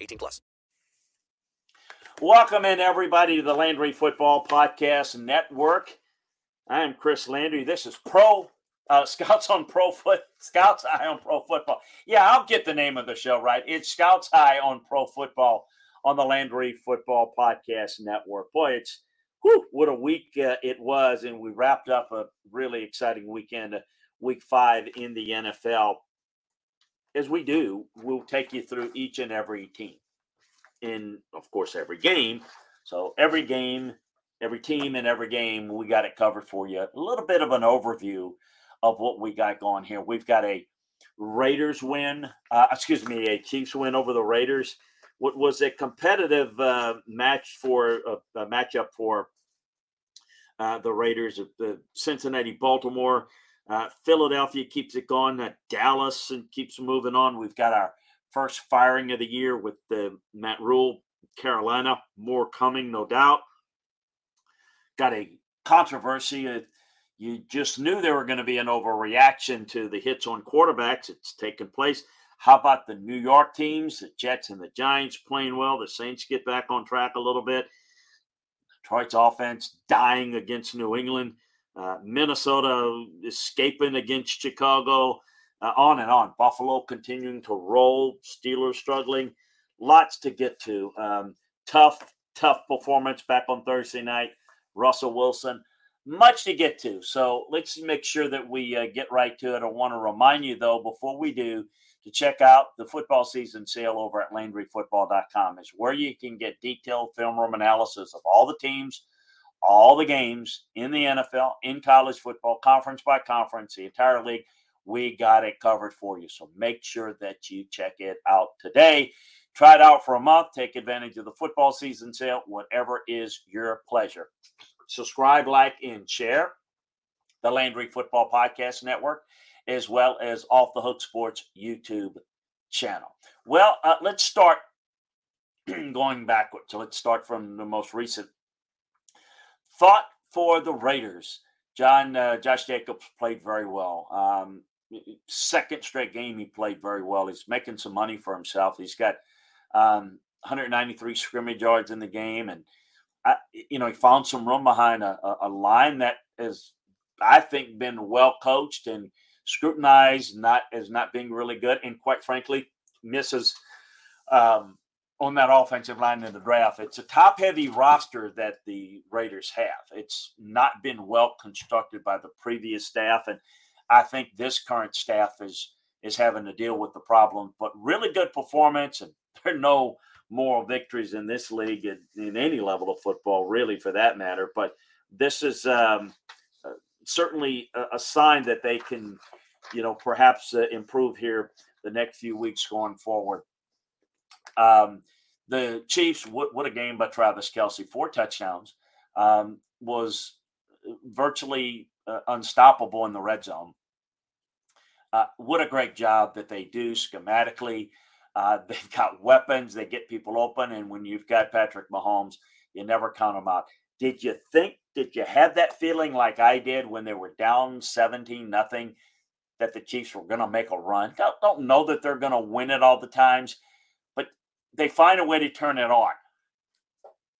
18 plus. Welcome in, everybody, to the Landry Football Podcast Network. I am Chris Landry. This is Pro uh, Scouts on Pro Foot Scouts Eye on Pro Football. Yeah, I'll get the name of the show right. It's Scouts Eye on Pro Football on the Landry Football Podcast Network. Boy, it's whew, what a week uh, it was. And we wrapped up a really exciting weekend, uh, week five in the NFL. As we do, we'll take you through each and every team in, of course, every game. So every game, every team, and every game, we got it covered for you. A little bit of an overview of what we got going here. We've got a Raiders win, uh, excuse me, a Chiefs win over the Raiders what was a competitive uh, match for uh, a matchup for uh, the Raiders of the Cincinnati, Baltimore. Uh, Philadelphia keeps it going. Uh, Dallas and keeps moving on. We've got our first firing of the year with the Matt Rhule, Carolina. More coming, no doubt. Got a controversy. Uh, you just knew there were going to be an overreaction to the hits on quarterbacks. It's taken place. How about the New York teams, the Jets and the Giants playing well? The Saints get back on track a little bit. Detroit's offense dying against New England. Uh, Minnesota escaping against Chicago. Uh, on and on. Buffalo continuing to roll. Steelers struggling. Lots to get to. Um, tough, tough performance back on Thursday night. Russell Wilson. Much to get to. So let's make sure that we uh, get right to it. I want to remind you, though, before we do, to check out the football season sale over at LandryFootball.com is where you can get detailed film room analysis of all the teams, all the games in the NFL, in college football, conference by conference, the entire league. We got it covered for you. So make sure that you check it out today. Try it out for a month. Take advantage of the football season sale, whatever is your pleasure. Subscribe, like, and share the Landry Football Podcast Network as well as Off the Hook Sports YouTube channel. Well, uh, let's start going backwards. So let's start from the most recent thought for the Raiders. John uh, Josh Jacobs played very well. Um, second straight game, he played very well. He's making some money for himself. He's got um, 193 scrimmage yards in the game, and I, you know he found some room behind a, a line that has, I think, been well coached and scrutinized not as not being really good, and quite frankly, misses um, on that offensive line in the draft. It's a top heavy roster that the Raiders have. It's not been well constructed by the previous staff, and I think this current staff is is having to deal with the problem. But really good performance, and there are no moral victories in this league in, in any level of football, really, for that matter. But this is um, uh, certainly a, a, sign that they can you know, perhaps uh, improve here the next few weeks going forward. Um, the Chiefs, what, what a game by Travis Kelce, four touchdowns, um, was virtually uh, unstoppable in the red zone. Uh, what a great job that they do schematically. Uh, they've got weapons, they get people open, and when you've got Patrick Mahomes, you never count them out. Did you think, did you have that feeling like I did when they were down 17 nothing that the Chiefs were going to make a run. Don't, don't know that they're going to win it all the times, they find a way to turn it on.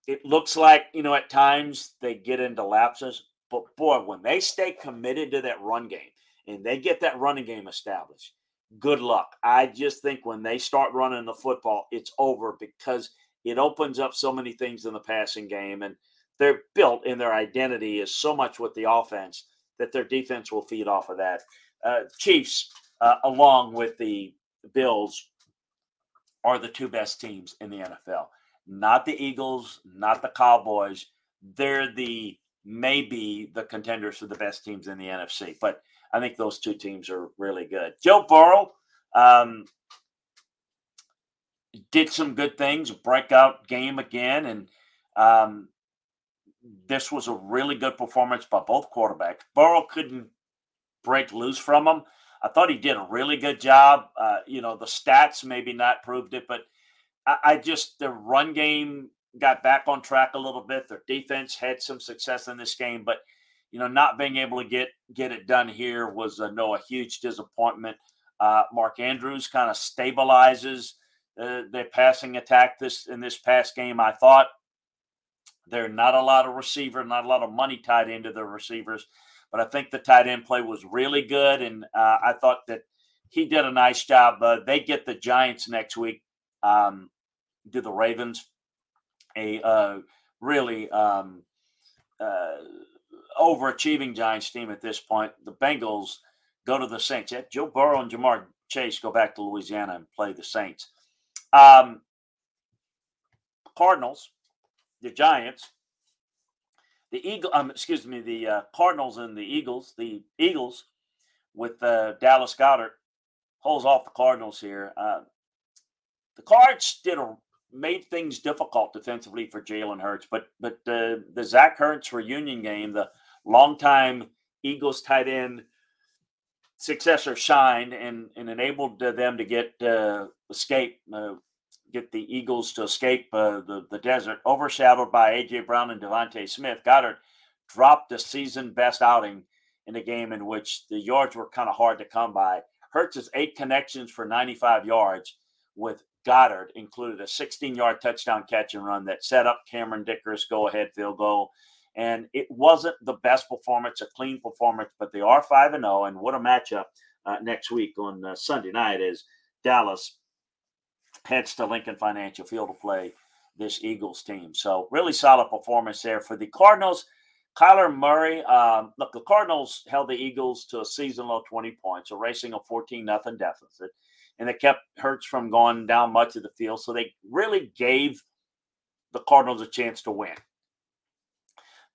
It looks like, you know, at times they get into lapses, but boy, when they stay committed to that run game and they get that running game established, good luck. I just think when they start running the football, it's over because it opens up so many things in the passing game. And they're built in their identity is so much with the offense that their defense will feed off of that. Uh, Chiefs, uh, along with the Bills, are the two best teams in the NFL. Not the Eagles, not the Cowboys. They're the maybe the contenders for the best teams in the NFC. But I think those two teams are really good. Joe Burrow um, did some good things, breakout game again, and um, this was a really good performance by both quarterbacks. Burrow couldn't break loose from him. I thought he did a really good job. Uh, you know, the stats maybe not proved it, but I, I just the run game got back on track a little bit. Their defense had some success in this game, but you know, not being able to get get it done here was uh, no a huge disappointment. Uh, Mark Andrews kind of stabilizes uh, their passing attack this in this past game. I thought there are not a lot of receiver, not a lot of money tied into the receivers, but I think the tight end play was really good, and uh, I thought that he did a nice job. Uh, they get the Giants next week. Um, do the Ravens a uh, really um, uh, overachieving Giants team at this point. The Bengals go to the Saints. Yeah, Joe Burrow and Ja'Marr Chase go back to Louisiana and play the Saints. Um, Cardinals, the Giants, the Eagle. Um, excuse me, the uh, Cardinals and the Eagles. The Eagles with uh, Dallas Goedert holds off the Cardinals here. Uh, the Cards did a made things difficult defensively for Jalen Hurts. But but the the Zach Ertz reunion game, the longtime Eagles tight end successor shined and and enabled them to get uh, escape. Get the Eagles to escape uh, the, the desert, overshadowed by A.J. Brown and DeVonta Smith. Goedert dropped the season best outing in a game in which the yards were kind of hard to come by. Hurts has eight connections for 95 yards with Goedert included a 16 yard touchdown catch and run that set up Cameron Dicker's go ahead field goal. And it wasn't the best performance, a clean performance, but they are 5 and 0. And what a matchup uh, next week on uh, Sunday night is Dallas heads to Lincoln Financial Field to play this Eagles team. So, really solid performance there for the Cardinals. Kyler Murray, um, look, the Cardinals held the Eagles to a season low 20 points, erasing a 14 nothing deficit and it kept Hurts from going down much of the field. So they really gave the Cardinals a chance to win.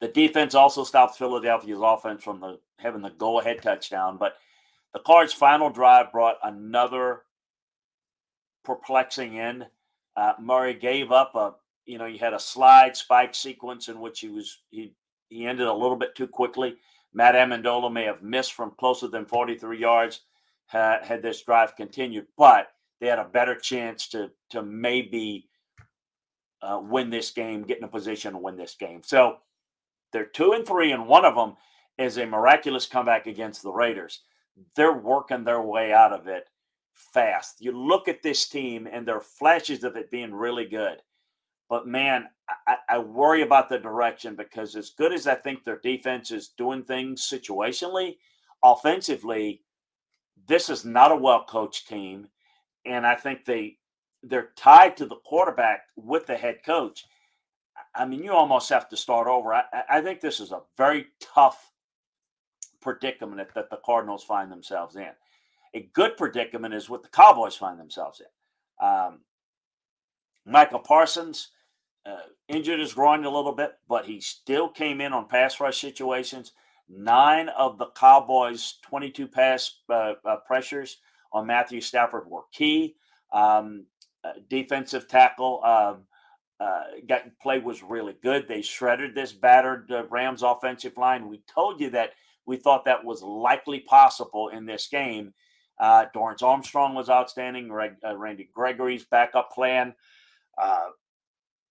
The defense also stopped Philadelphia's offense from the having the go-ahead touchdown, but the Cards' final drive brought another perplexing end. Uh, Murray gave up a, you know, he had a slide spike sequence in which he was he he ended a little bit too quickly. Matt Ammendola may have missed from closer than 43 yards had, had this drive continued, but they had a better chance to to maybe uh, win this game, get in a position to win this game. So they're two and three, and one of them is a miraculous comeback against the Raiders. They're working their way out of it fast. You look at this team, and there are flashes of it being really good. But man, I, I, worry about the direction because as good as I think their defense is doing things situationally, offensively, this is not a well coached team, and I think they they're tied to the quarterback with the head coach. I mean, you almost have to start over. I, I think this is a very tough predicament that, that the Cardinals find themselves in. A good predicament is what the Cowboys find themselves in. Um, Micah Parsons uh, injured his groin a little bit, but he still came in on pass rush situations. Nine of the Cowboys' 22 pass uh, uh, pressures on Matthew Stafford were key. Um, uh, defensive tackle um, uh, got play was really good. They shredded this battered uh, Rams offensive line. We told you that we thought that was likely possible in this game. Uh, Dorance Armstrong was outstanding. Reg, uh, Randy Gregory's backup plan. Uh,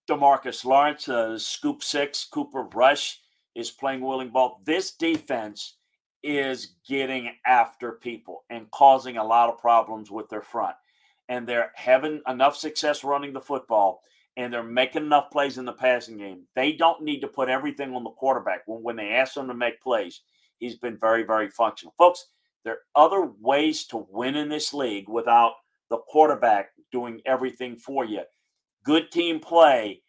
Demarcus Lawrence, uh, scoop six, Cooper Rush is playing willing ball. This defense is getting after people and causing a lot of problems with their front. And they're having enough success running the football and they're making enough plays in the passing game. They don't need to put everything on the quarterback. When, when they ask him to make plays, he's been very, very functional. Folks, There are other ways to win in this league without the quarterback doing everything for you. Good team play,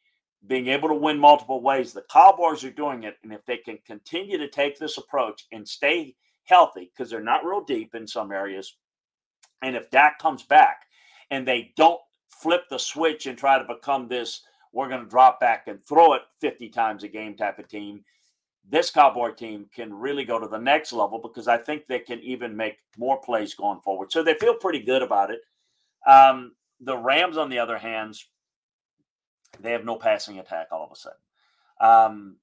being able to win multiple ways. The Cowboys are doing it. And if they can continue to take this approach and stay healthy, because they're not real deep in some areas, and if Dak comes back and they don't flip the switch and try to become this, we're going to drop back and throw it 50 times a game type of team, this Cowboy team can really go to the next level because I think they can even make more plays going forward. So they feel pretty good about it. Um, the Rams, on the other hand, they have no passing attack all of a sudden. Um,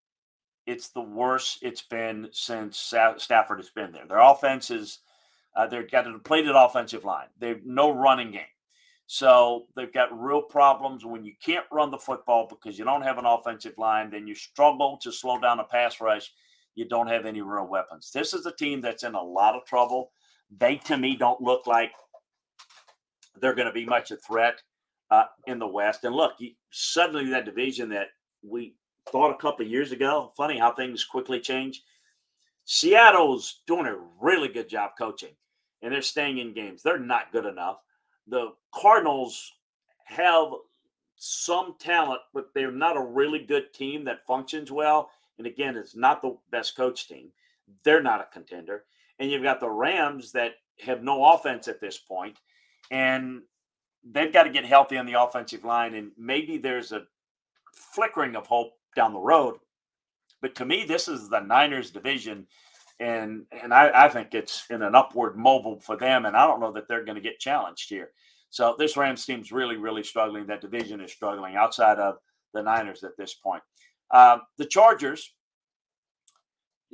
it's the worst it's been since Stafford has been there. Their offense is uh, they've got a depleted offensive line. They've no running game. So they've got real problems when you can't run the football because you don't have an offensive line. Then you struggle to slow down a pass rush. You don't have any real weapons. This is a team that's in a lot of trouble. They, to me, don't look like they're going to be much a threat uh, in the West. And look, suddenly that division that we thought a couple years ago, funny how things quickly change. Seattle's doing a really good job coaching, and they're staying in games. They're not good enough. The Cardinals have some talent, but they're not a really good team that functions well. And again, it's not the best coach team. They're not a contender. And you've got the Rams that have no offense at this point, and they've got to get healthy on the offensive line. And maybe there's a flickering of hope down the road. But to me, this is the Niners division. And and I, I think it's in an upward mobile for them. And I don't know that they're going to get challenged here. So this Rams team's really, really struggling. That division is struggling outside of the Niners at this point. Um, the Chargers,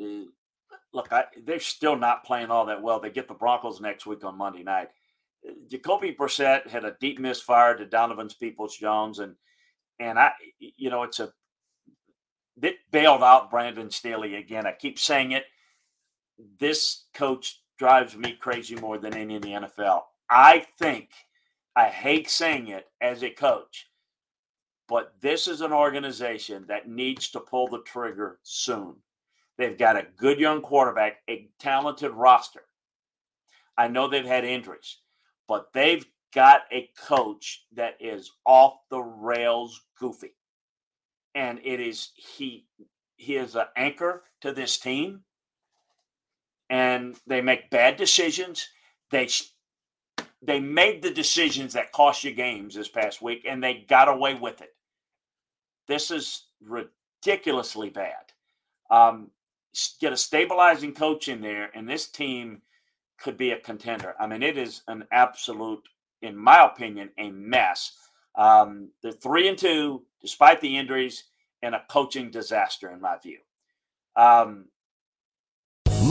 uh, look, I, they're still not playing all that well. They get the Broncos next week on Monday night. Jacoby Brissett had a deep misfire to Donovan's Peoples Jones, and and I, you know, it's a bit bailed out Brandon Staley again. I keep saying it. This coach drives me crazy more than any in the NFL. I think I hate saying it as a coach, but this is an organization that needs to pull the trigger soon. They've got a good young quarterback, a talented roster. I know they've had injuries but they've got a coach that is off the rails goofy. And it is he he is an anchor to this team. And they make bad decisions. They they made the decisions that cost you games this past week and they got away with it. This is ridiculously bad. Um, get a stabilizing coach in there, and this team could be a contender. I mean, it is an absolute, in my opinion, a mess. Um, they're three and two, despite the injuries, and a coaching disaster, in my view. Um,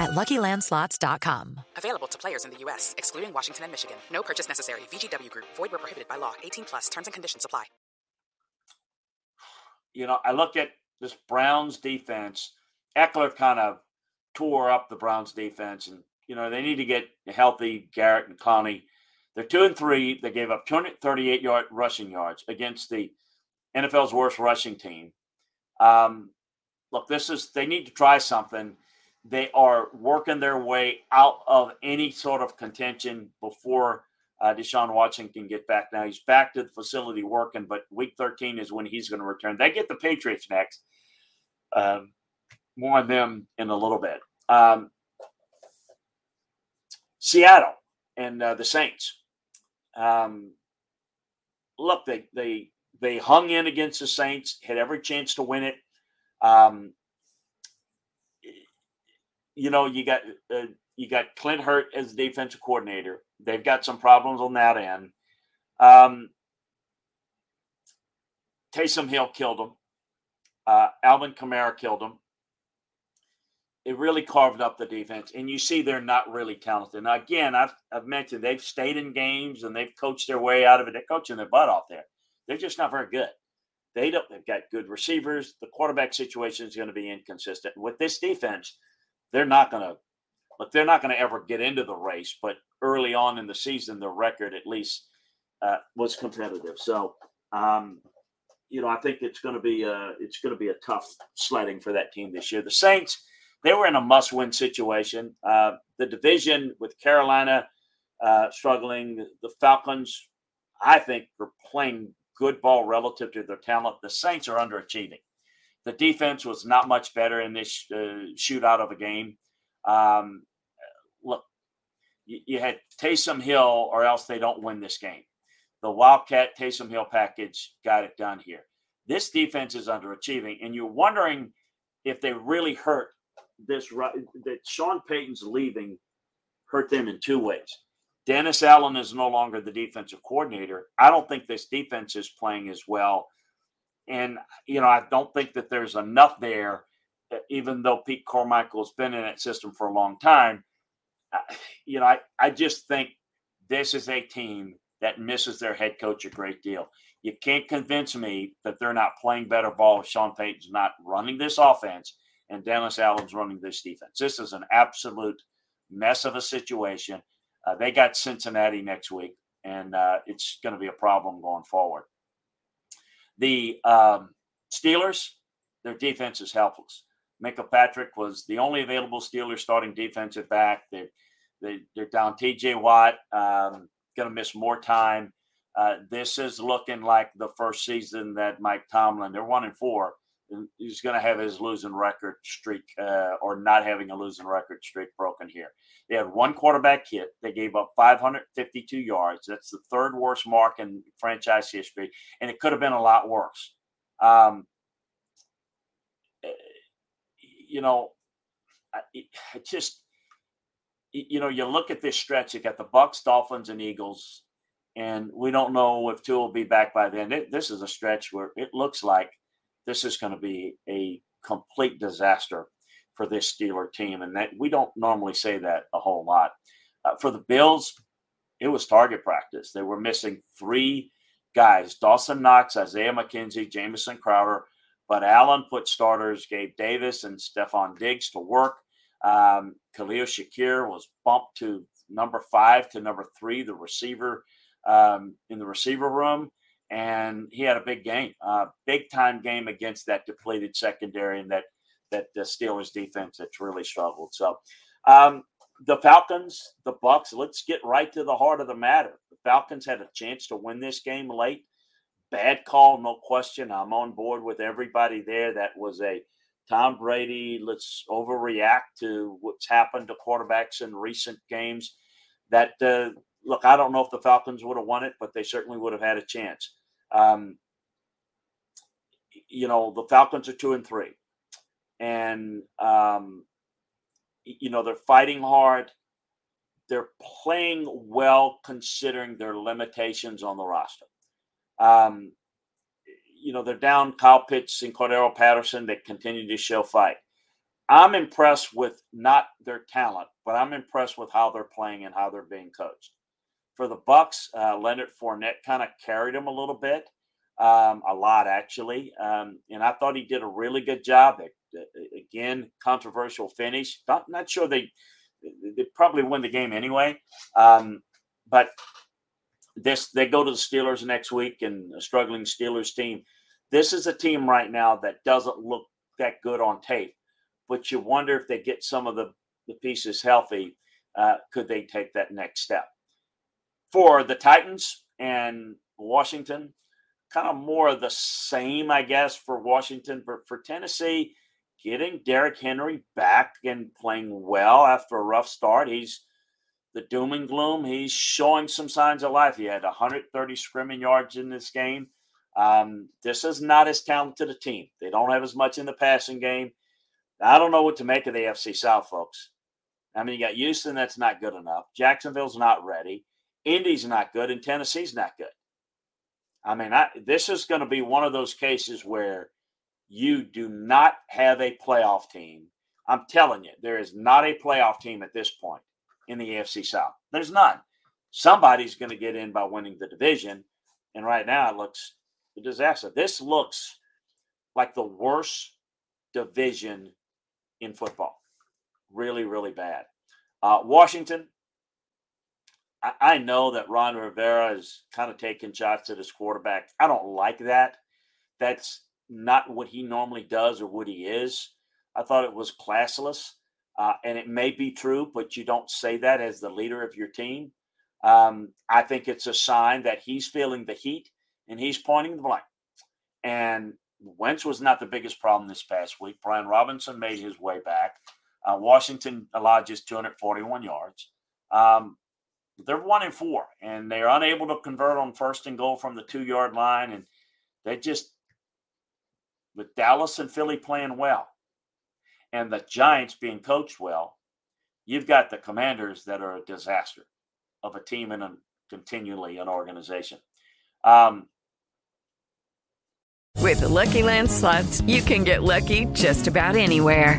at LuckyLandSlots.com. Available to players in the U.S., excluding Washington and Michigan. No purchase necessary. VGW Group. Void where prohibited by law. 18 plus. Terms and conditions apply. You know, I look at this Browns defense. Ekeler kind of tore up the Browns defense, and you know they need to get healthy. Garrett and Clowney. They're two and three. They gave up 238 yard rushing yards against the NFL's worst rushing team. Um, look, this is they need to try something. They are working their way out of any sort of contention before uh, Deshaun Watson can get back. Now he's back to the facility working, but week 13 is when he's going to return. They get the Patriots next. Um, more on them in a little bit. Um, Seattle and uh, the Saints. Um, look, they they they hung in against the Saints, had every chance to win it. Um, you know, you got uh, you got Clint Hurtt as defensive coordinator. They've got some problems on that end. Um, Taysom Hill killed him. Uh, Alvin Kamara killed him. It really carved up the defense, and you see they're not really talented. Now, again, I've I've mentioned they've stayed in games and they've coached their way out of it. They're coaching their butt off there. They're just not very good. They don't. They've got good receivers. The quarterback situation is going to be inconsistent with this defense. They're not going to look. They're not going to ever get into the race. But early on in the season, the record at least uh, was competitive. So, um, you know, I think it's going to be a, it's going to be a tough sledding for that team this year. The Saints, they were in a must-win situation. Uh, the division with Carolina uh, struggling, the Falcons, I think, are playing good ball relative to their talent. The Saints are underachieving. The defense was not much better in this uh, shootout of a game. Um, look, you, you, had Taysom Hill, or else they don't win this game. The Wildcat Taysom Hill package got it done here. This defense is underachieving, and you're wondering if they really hurt this. That Sean Payton's leaving hurt them in two ways. Dennis Allen is no longer the defensive coordinator. I don't think this defense is playing as well. And, you know, I don't think that there's enough there, uh, even though Pete Carmichael has been in that system for a long time. You know, I, I just think this is a team that misses their head coach a great deal. You can't convince me that they're not playing better ball if Sean Payton's not running this offense and Dennis Allen's running this defense. This is an absolute mess of a situation. Uh, they got Cincinnati next week, and uh, it's going to be a problem going forward. The um, Steelers, their defense is helpless. Minkah Fitzpatrick was the only available Steelers starting defensive back. They, they, they're down TJ Watt, um, going to miss more time. Uh, this is looking like the first season that Mike Tomlin, they're one and four. He's going to have his losing record streak uh, or not having a losing record streak broken here. They had one quarterback hit. They gave up 552 yards. That's the third worst mark in franchise history, and it could have been a lot worse. Um, eh, you know, it, just you know, you look at this stretch. You got the Bucs, Dolphins, and Eagles, and we don't know if two will be back by then. It, this is a stretch where it looks like this is going to be a complete disaster for this Steeler team, and that we don't normally say that a whole lot. Uh, for the Bills, it was target practice. They were missing three guys: Dawson Knox, Isaiah McKenzie, Jamison Crowder. But Allen put starters Gabe Davis and Stefon Diggs to work. Um, Khalil Shakir was bumped to number five to number three, the receiver um, in the receiver room, and he had a big game, uh, big time game against that depleted secondary and that that the Steelers defense that's really struggled. So um, the Falcons, the Bucs. Let's get right to the heart of the matter. The Falcons had a chance to win this game late. Bad call, no question. I'm on board with everybody there. That was a Tom Brady. Let's overreact to what's happened to quarterbacks in recent games. That uh, look, I don't know if the Falcons would have won it, but they certainly would have had a chance. Um, you know, the Falcons are two and three and um, you know they're fighting hard. They're playing well considering their limitations on the roster. Um, you know they're down Kyle Pitts and Cordarrelle Patterson that continue to show fight. I'm impressed with not their talent, but I'm impressed with how they're playing and how they're being coached. For the Bucs, uh, Leonard Fournette kind of carried them a little bit, um, a lot actually, um, and I thought he did a really good job. They again, controversial finish. Not not sure they they probably win the game anyway. Um, but this they go to the Steelers next week and a struggling Steelers team. This is a team right now that doesn't look that good on tape, but you wonder if they get some of the, the pieces healthy, uh, could they take that next step? For the Titans and Washington, kind of more of the same, I guess, for Washington. But for Tennessee, getting Derrick Henry back and playing well after a rough start, he's the doom and gloom. He's showing some signs of life. He had 130 scrimmage yards in this game. Um, this is not as talented a team. They don't have as much in the passing game. I don't know what to make of the FC South, folks. I mean, you got Houston, that's not good enough. Jacksonville's not ready. Indy's not good, and Tennessee's not good. I mean, I, this is going to be one of those cases where you do not have a playoff team. I'm telling you, there is not a playoff team at this point in the AFC South. There's none. Somebody's going to get in by winning the division. And right now, it looks a disaster. This looks like the worst division in football. Really, really bad. Uh, Washington, I, know that Ron Rivera is kind of taking shots at his quarterback. I don't like that. That's not what he normally does or what he is. I thought it was classless. Uh, and it may be true, but you don't say that as the leader of your team. Um, I think it's a sign that he's feeling the heat and he's pointing the blame. And Wentz was not the biggest problem this past week. Brian Robinson made his way back. Uh, Washington allowed just 241 yards. Um, they're one and four, and they're unable to convert on first and goal from the two yard line. And they just, with Dallas and Philly playing well, and the Giants being coached well, you've got the Commanders that are a disaster of a team and a, continually an organization. Um, With the Lucky Land slots, you can get lucky just about anywhere.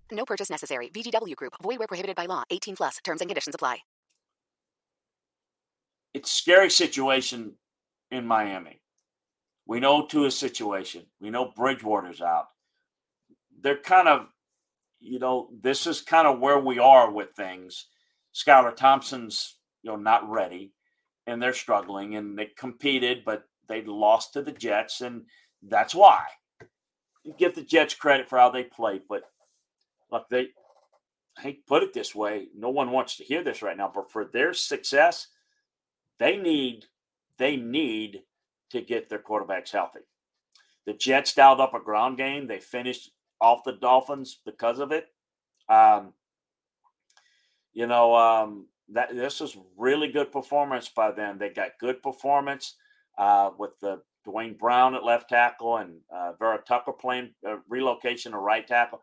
No purchase necessary. VGW Group. Void where prohibited by law. 18 plus. Terms and conditions apply. It's a scary situation in Miami. We know Tua's situation. We know Bridgewater's out. They're kind of, you know, this is kind of where we are with things. Skylar Thompson's, you know, not ready, and they're struggling, and they competed, but they lost to the Jets, and that's why. You give the Jets credit for how they played, but look, they to put it this way, no one wants to hear this right now, but for their success, they need they need to get their quarterbacks healthy. The Jets dialed up a ground game. They finished off the Dolphins because of it. Um, you know, um, that this is really good performance by them. They got good performance uh, with the Duane Brown at left tackle and uh, Vera Tucker playing uh, relocation to right tackle.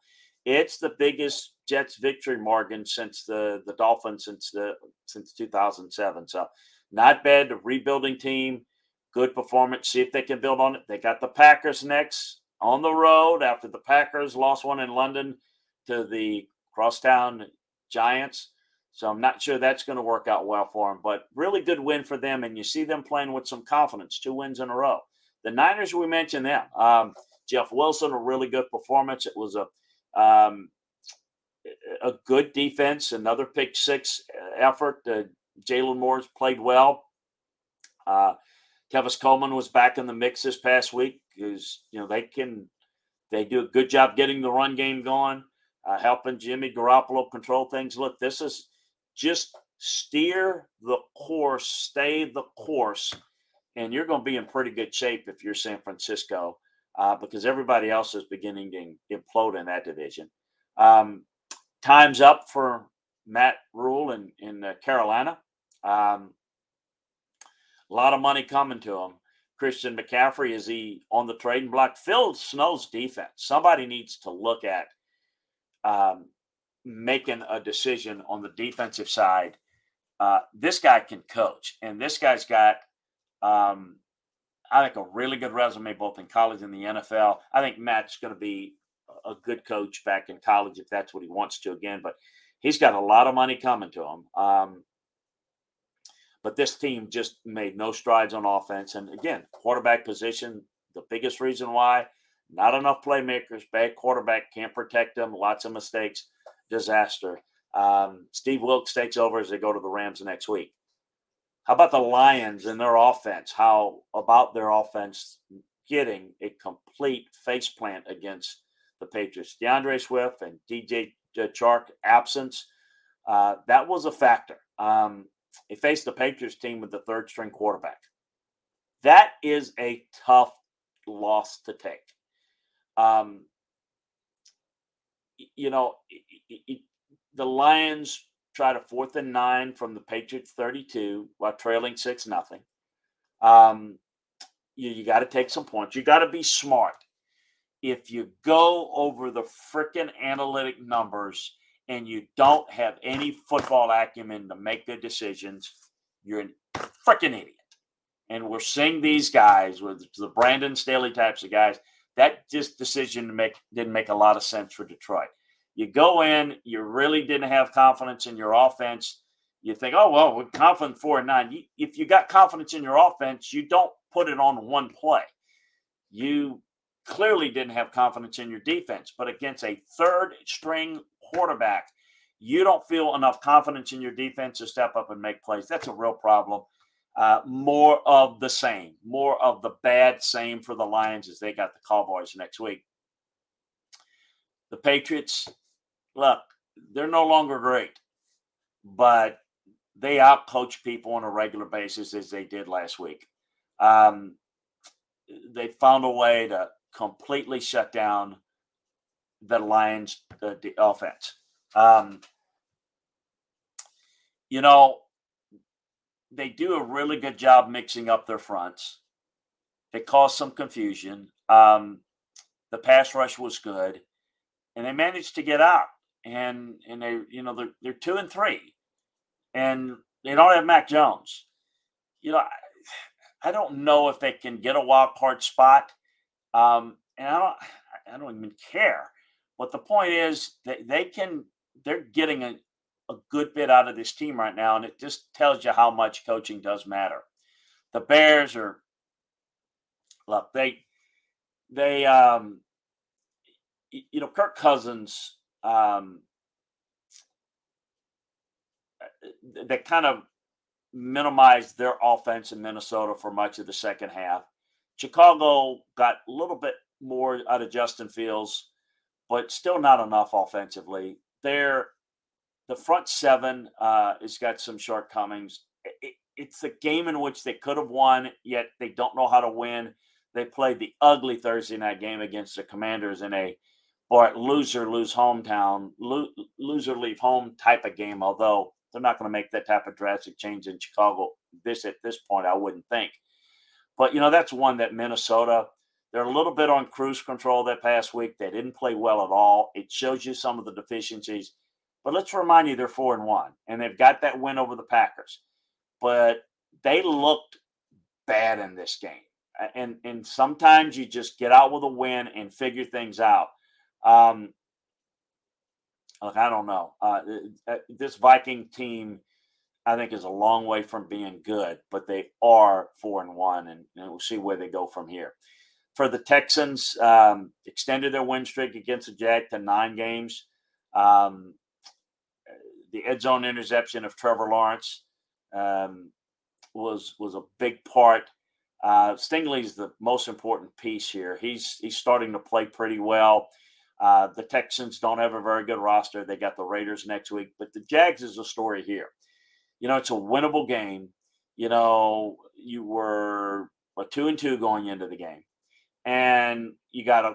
It's the biggest Jets victory margin since the the Dolphins since the since 2007. So not bad. The rebuilding team, good performance. See if they can build on it. They got the Packers next on the road after the Packers lost one in London to the crosstown Giants. So I'm not sure that's going to work out well for them, but really good win for them. And you see them playing with some confidence, two wins in a row. The Niners, we mentioned them. Um, Jeff Wilson, a really good performance. It was a um, a good defense, another pick six effort. Uh, Jalen Moore's played well. Uh, Tevin Coleman was back in the mix this past week because you know they can they do a good job getting the run game going, uh, helping Jimmy Garoppolo control things. Look, this is just steer the course, stay the course, and you're going to be in pretty good shape if you're San Francisco uh, because everybody else is beginning to implode in that division. Um, time's up for Matt Rhule in in uh, Carolina. Um, a lot of money coming to him. Christian McCaffrey is he on the trading block? Phil Snow's defense. Somebody needs to look at um, making a decision on the defensive side. Uh, this guy can coach, and this guy's got, um, I think, a really good resume both in college and the NFL. I think Matt's going to be a good coach back in college if that's what he wants to again. But he's got a lot of money coming to him. Um, but this team just made no strides on offense. And again, quarterback position, the biggest reason why not enough playmakers, bad quarterback, can't protect them, lots of mistakes, disaster. Um, Steve Wilks takes over as they go to the Rams next week. How about the Lions and their offense? How about their offense getting a complete faceplant against the Patriots? D'Andre Swift and DJ Chark absence, uh, that was a factor. Um, he faced the Patriots team with the third string quarterback. That is a tough loss to take. Um, you know, it, it, the Lions tried a fourth and nine from the Patriots 32 while trailing six nothing. Um, you, you got to take some points. You got to be smart. If you go over the freaking analytic numbers and you don't have any football acumen to make good decisions, you're a freaking idiot. And we're seeing these guys with the Brandon Staley types of guys. That just decision to make didn't make a lot of sense for Detroit. You go in, you really didn't have confidence in your offense. You think, oh well, we're confident four and nine. If you got confidence in your offense, you don't put it on one play. You clearly didn't have confidence in your defense, but against a third string quarterback, you don't feel enough confidence in your defense to step up and make plays. That's a real problem. Uh, more of the same, more of the bad same for the Lions as they got the Cowboys next week. The Patriots, look, they're no longer great, but they outcoach people on a regular basis as they did last week. Um, they found a way to completely shut down the Lions' the, the offense. Um, you know, they do a really good job mixing up their fronts. It caused some confusion. Um, the pass rush was good, and they managed to get out. And and they, you know, they're they're two and three, and they don't have Mac Jones. You know, I, I don't know if they can get a wild card spot. Um, and I don't, I don't even care. But the point is that they can, they're getting a, a good bit out of this team right now, and it just tells you how much coaching does matter. The Bears are look, they they um you know, Kirk Cousins um they kind of minimized their offense in Minnesota for much of the second half. Chicago got a little bit more out of Justin Fields, but still not enough offensively. They're the front seven uh, has got some shortcomings. It, it's a game in which they could have won, yet they don't know how to win. They played the ugly Thursday night game against the Commanders in a or loser lose hometown, lo- loser leave home type of game. Although they're not going to make that type of drastic change in Chicago this at this point, I wouldn't think. But you know that's one that Minnesota they're a little bit on cruise control that past week. They didn't play well at all. It shows you some of the deficiencies. But let's remind you, they're four and one, and they've got that win over the Packers. But they looked bad in this game, and and sometimes you just get out with a win and figure things out. Um, look, I don't know. Uh, uh, this Viking team, I think, is a long way from being good, but they are four and one, and, and we'll see where they go from here. For the Texans, um, extended their win streak against the Jag to nine games. Um, the end zone interception of Trevor Lawrence um, was was a big part. Uh, Stingley's the most important piece here. He's he's starting to play pretty well. Uh, the Texans don't have a very good roster. They got the Raiders next week, but the Jags is a story here. You know, it's a winnable game. You know, you were a two and two going into the game, and you got a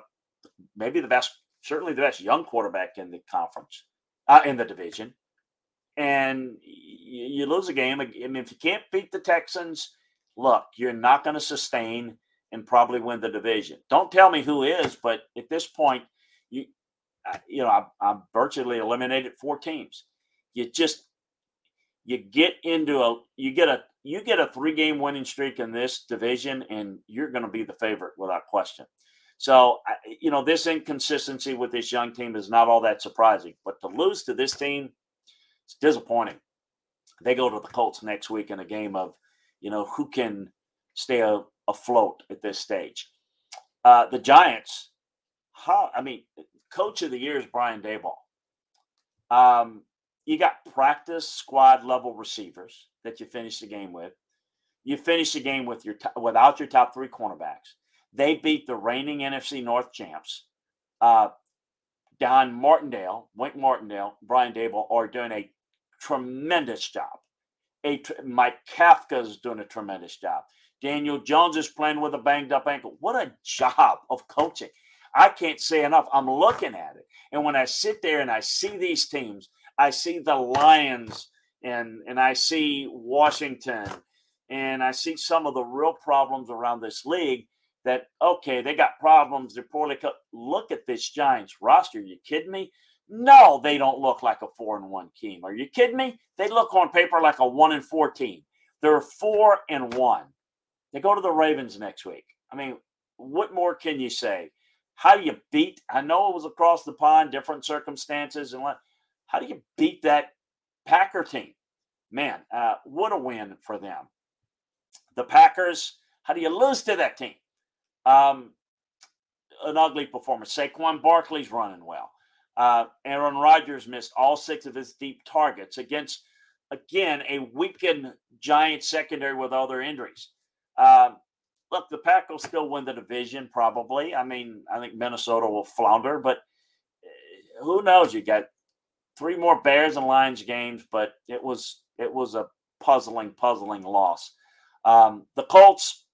maybe the best certainly the best young quarterback in the conference, uh, in the division. And you, you lose a game. I mean, if you can't beat the Texans, look, you're not going to sustain and probably win the division. Don't tell me who is, but at this point, you you know, I, I'm virtually eliminated four teams. You just you get into a you get a you get a three game winning streak in this division, and you're going to be the favorite without question. So, you know, this inconsistency with this young team is not all that surprising. But to lose to this team, it's disappointing. They go to the Colts next week in a game of, you know, who can stay afloat at this stage. Uh, the Giants, how, I mean, coach of the year is Brian Daboll. Um, you got practice squad level receivers that you finish the game with. You finish the game with your without your top three cornerbacks. They beat the reigning NFC North champs. Uh, Don Martindale, Wink Martindale, Brian Daboll are doing a tremendous job. A, Mike Kafka is doing a tremendous job. Daniel Jones is playing with a banged up ankle. What a job of coaching. I can't say enough. I'm looking at it. And when I sit there and I see these teams, I see the Lions and and I see Washington and I see some of the real problems around this league that okay, they got problems, they're poorly cut. Look at this Giants roster. Are you kidding me? No, they don't look like a four and one team. Are you kidding me? They look on paper like a one and four team. They're four and one. They go to the Ravens next week. I mean, what more can you say? How do you beat? I know it was across the pond, different circumstances, and what. How do you beat that Packer team? Man, uh, what a win for them. The Packers. How do you lose to that team? Um, an ugly performance. Saquon Barkley's running well. Uh, Aaron Rodgers missed all six of his deep targets against, again, a weakened Giant secondary with other injuries. Um, look, the Pack will still win the division, probably. I mean, I think Minnesota will flounder, but eh, who knows? You got three more Bears and Lions games, but it was it was a puzzling, puzzling loss. Um, the Colts,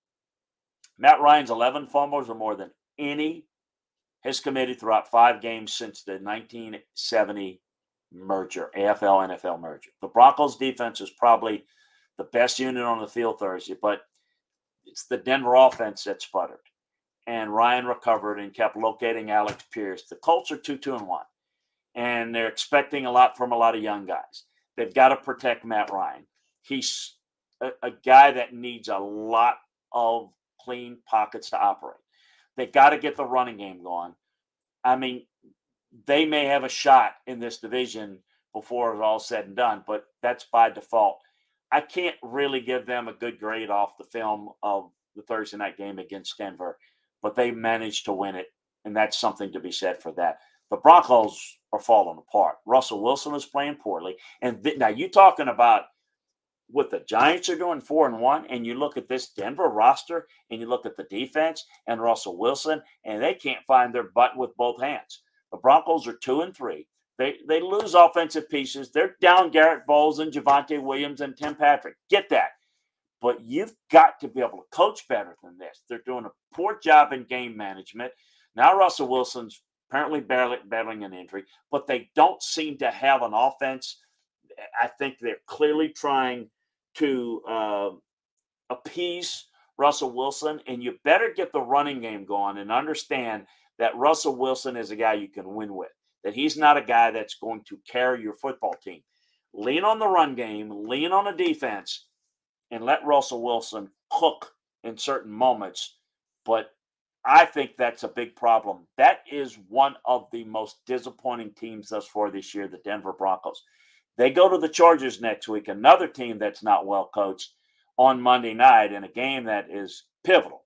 Matt Ryan's 11 fumbles or more than any has committed throughout five games since the 1970 merger, AFL NFL merger. The Broncos defense is probably the best unit on the field Thursday, but it's the Denver offense that sputtered. And Ryan recovered and kept locating Alec Pierce. The Colts are two, two, and one. And they're expecting a lot from a lot of young guys. They've got to protect Matt Ryan. He's a, a guy that needs a lot of clean pockets to operate. They've got to get the running game going. I mean, they may have a shot in this division before it's all said and done, but that's by default. I can't really give them a good grade off the film of the Thursday night game against Denver, but they managed to win it, and that's something to be said for that. The Broncos are falling apart. Russell Wilson is playing poorly, and th- now you're talking about what the Giants are doing four and one, and you look at this Denver roster, and you look at the defense and Russell Wilson, and they can't find their butt with both hands. The Broncos are two and three. They they lose offensive pieces. They're down Garett Bolles and Javonte Williams and Tim Patrick. Get that. But you've got to be able to coach better than this. They're doing a poor job in game management. Now Russell Wilson's apparently battling an injury, but they don't seem to have an offense. I think they're clearly trying to uh, appease Russell Wilson, and you better get the running game going and understand that Russell Wilson is a guy you can win with that he's not a guy that's going to carry your football team. Lean on the run game, lean on the defense, and let Russell Wilson cook in certain moments. But I think that's a big problem. That is one of the most disappointing teams thus far this year, the Denver Broncos. They go to the Chargers next week, another team that's not well coached on Monday night in a game that is pivotal,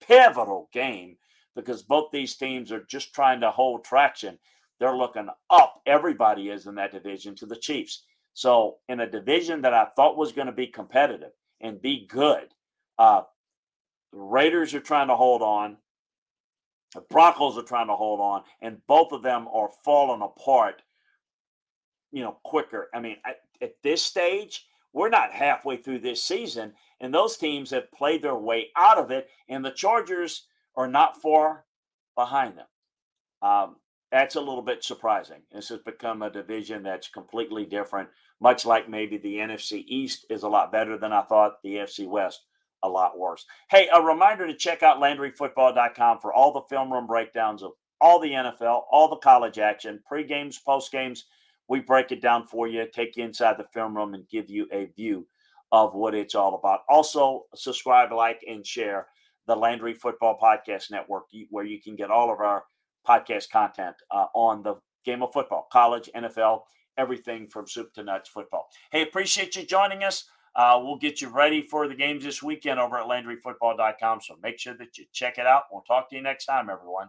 pivotal game because both these teams are just trying to hold traction they're looking up. Everybody is in that division to the Chiefs. So, in a division that I thought was going to be competitive and be good, uh, the Raiders are trying to hold on. The Broncos are trying to hold on, and both of them are falling apart. You know, quicker. I mean, at, at this stage, we're not halfway through this season, and those teams have played their way out of it, and the Chargers are not far behind them. Um, that's a little bit surprising. This has become a division that's completely different, much like maybe the NFC East is a lot better than I thought, the NFC West a lot worse. Hey, a reminder to check out LandryFootball.com for all the film room breakdowns of all the NFL, all the college action, pre games, post games. We break it down for you, take you inside the film room, and give you a view of what it's all about. Also, subscribe, like, and share the Landry Football Podcast Network, where you can get all of our podcast content uh, on the game of football, college, NFL, everything from soup to nuts football. Hey, appreciate you joining us. Uh, we'll get you ready for the games this weekend over at LandryFootball.com. So make sure that you check it out. We'll talk to you next time, everyone.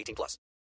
18 plus.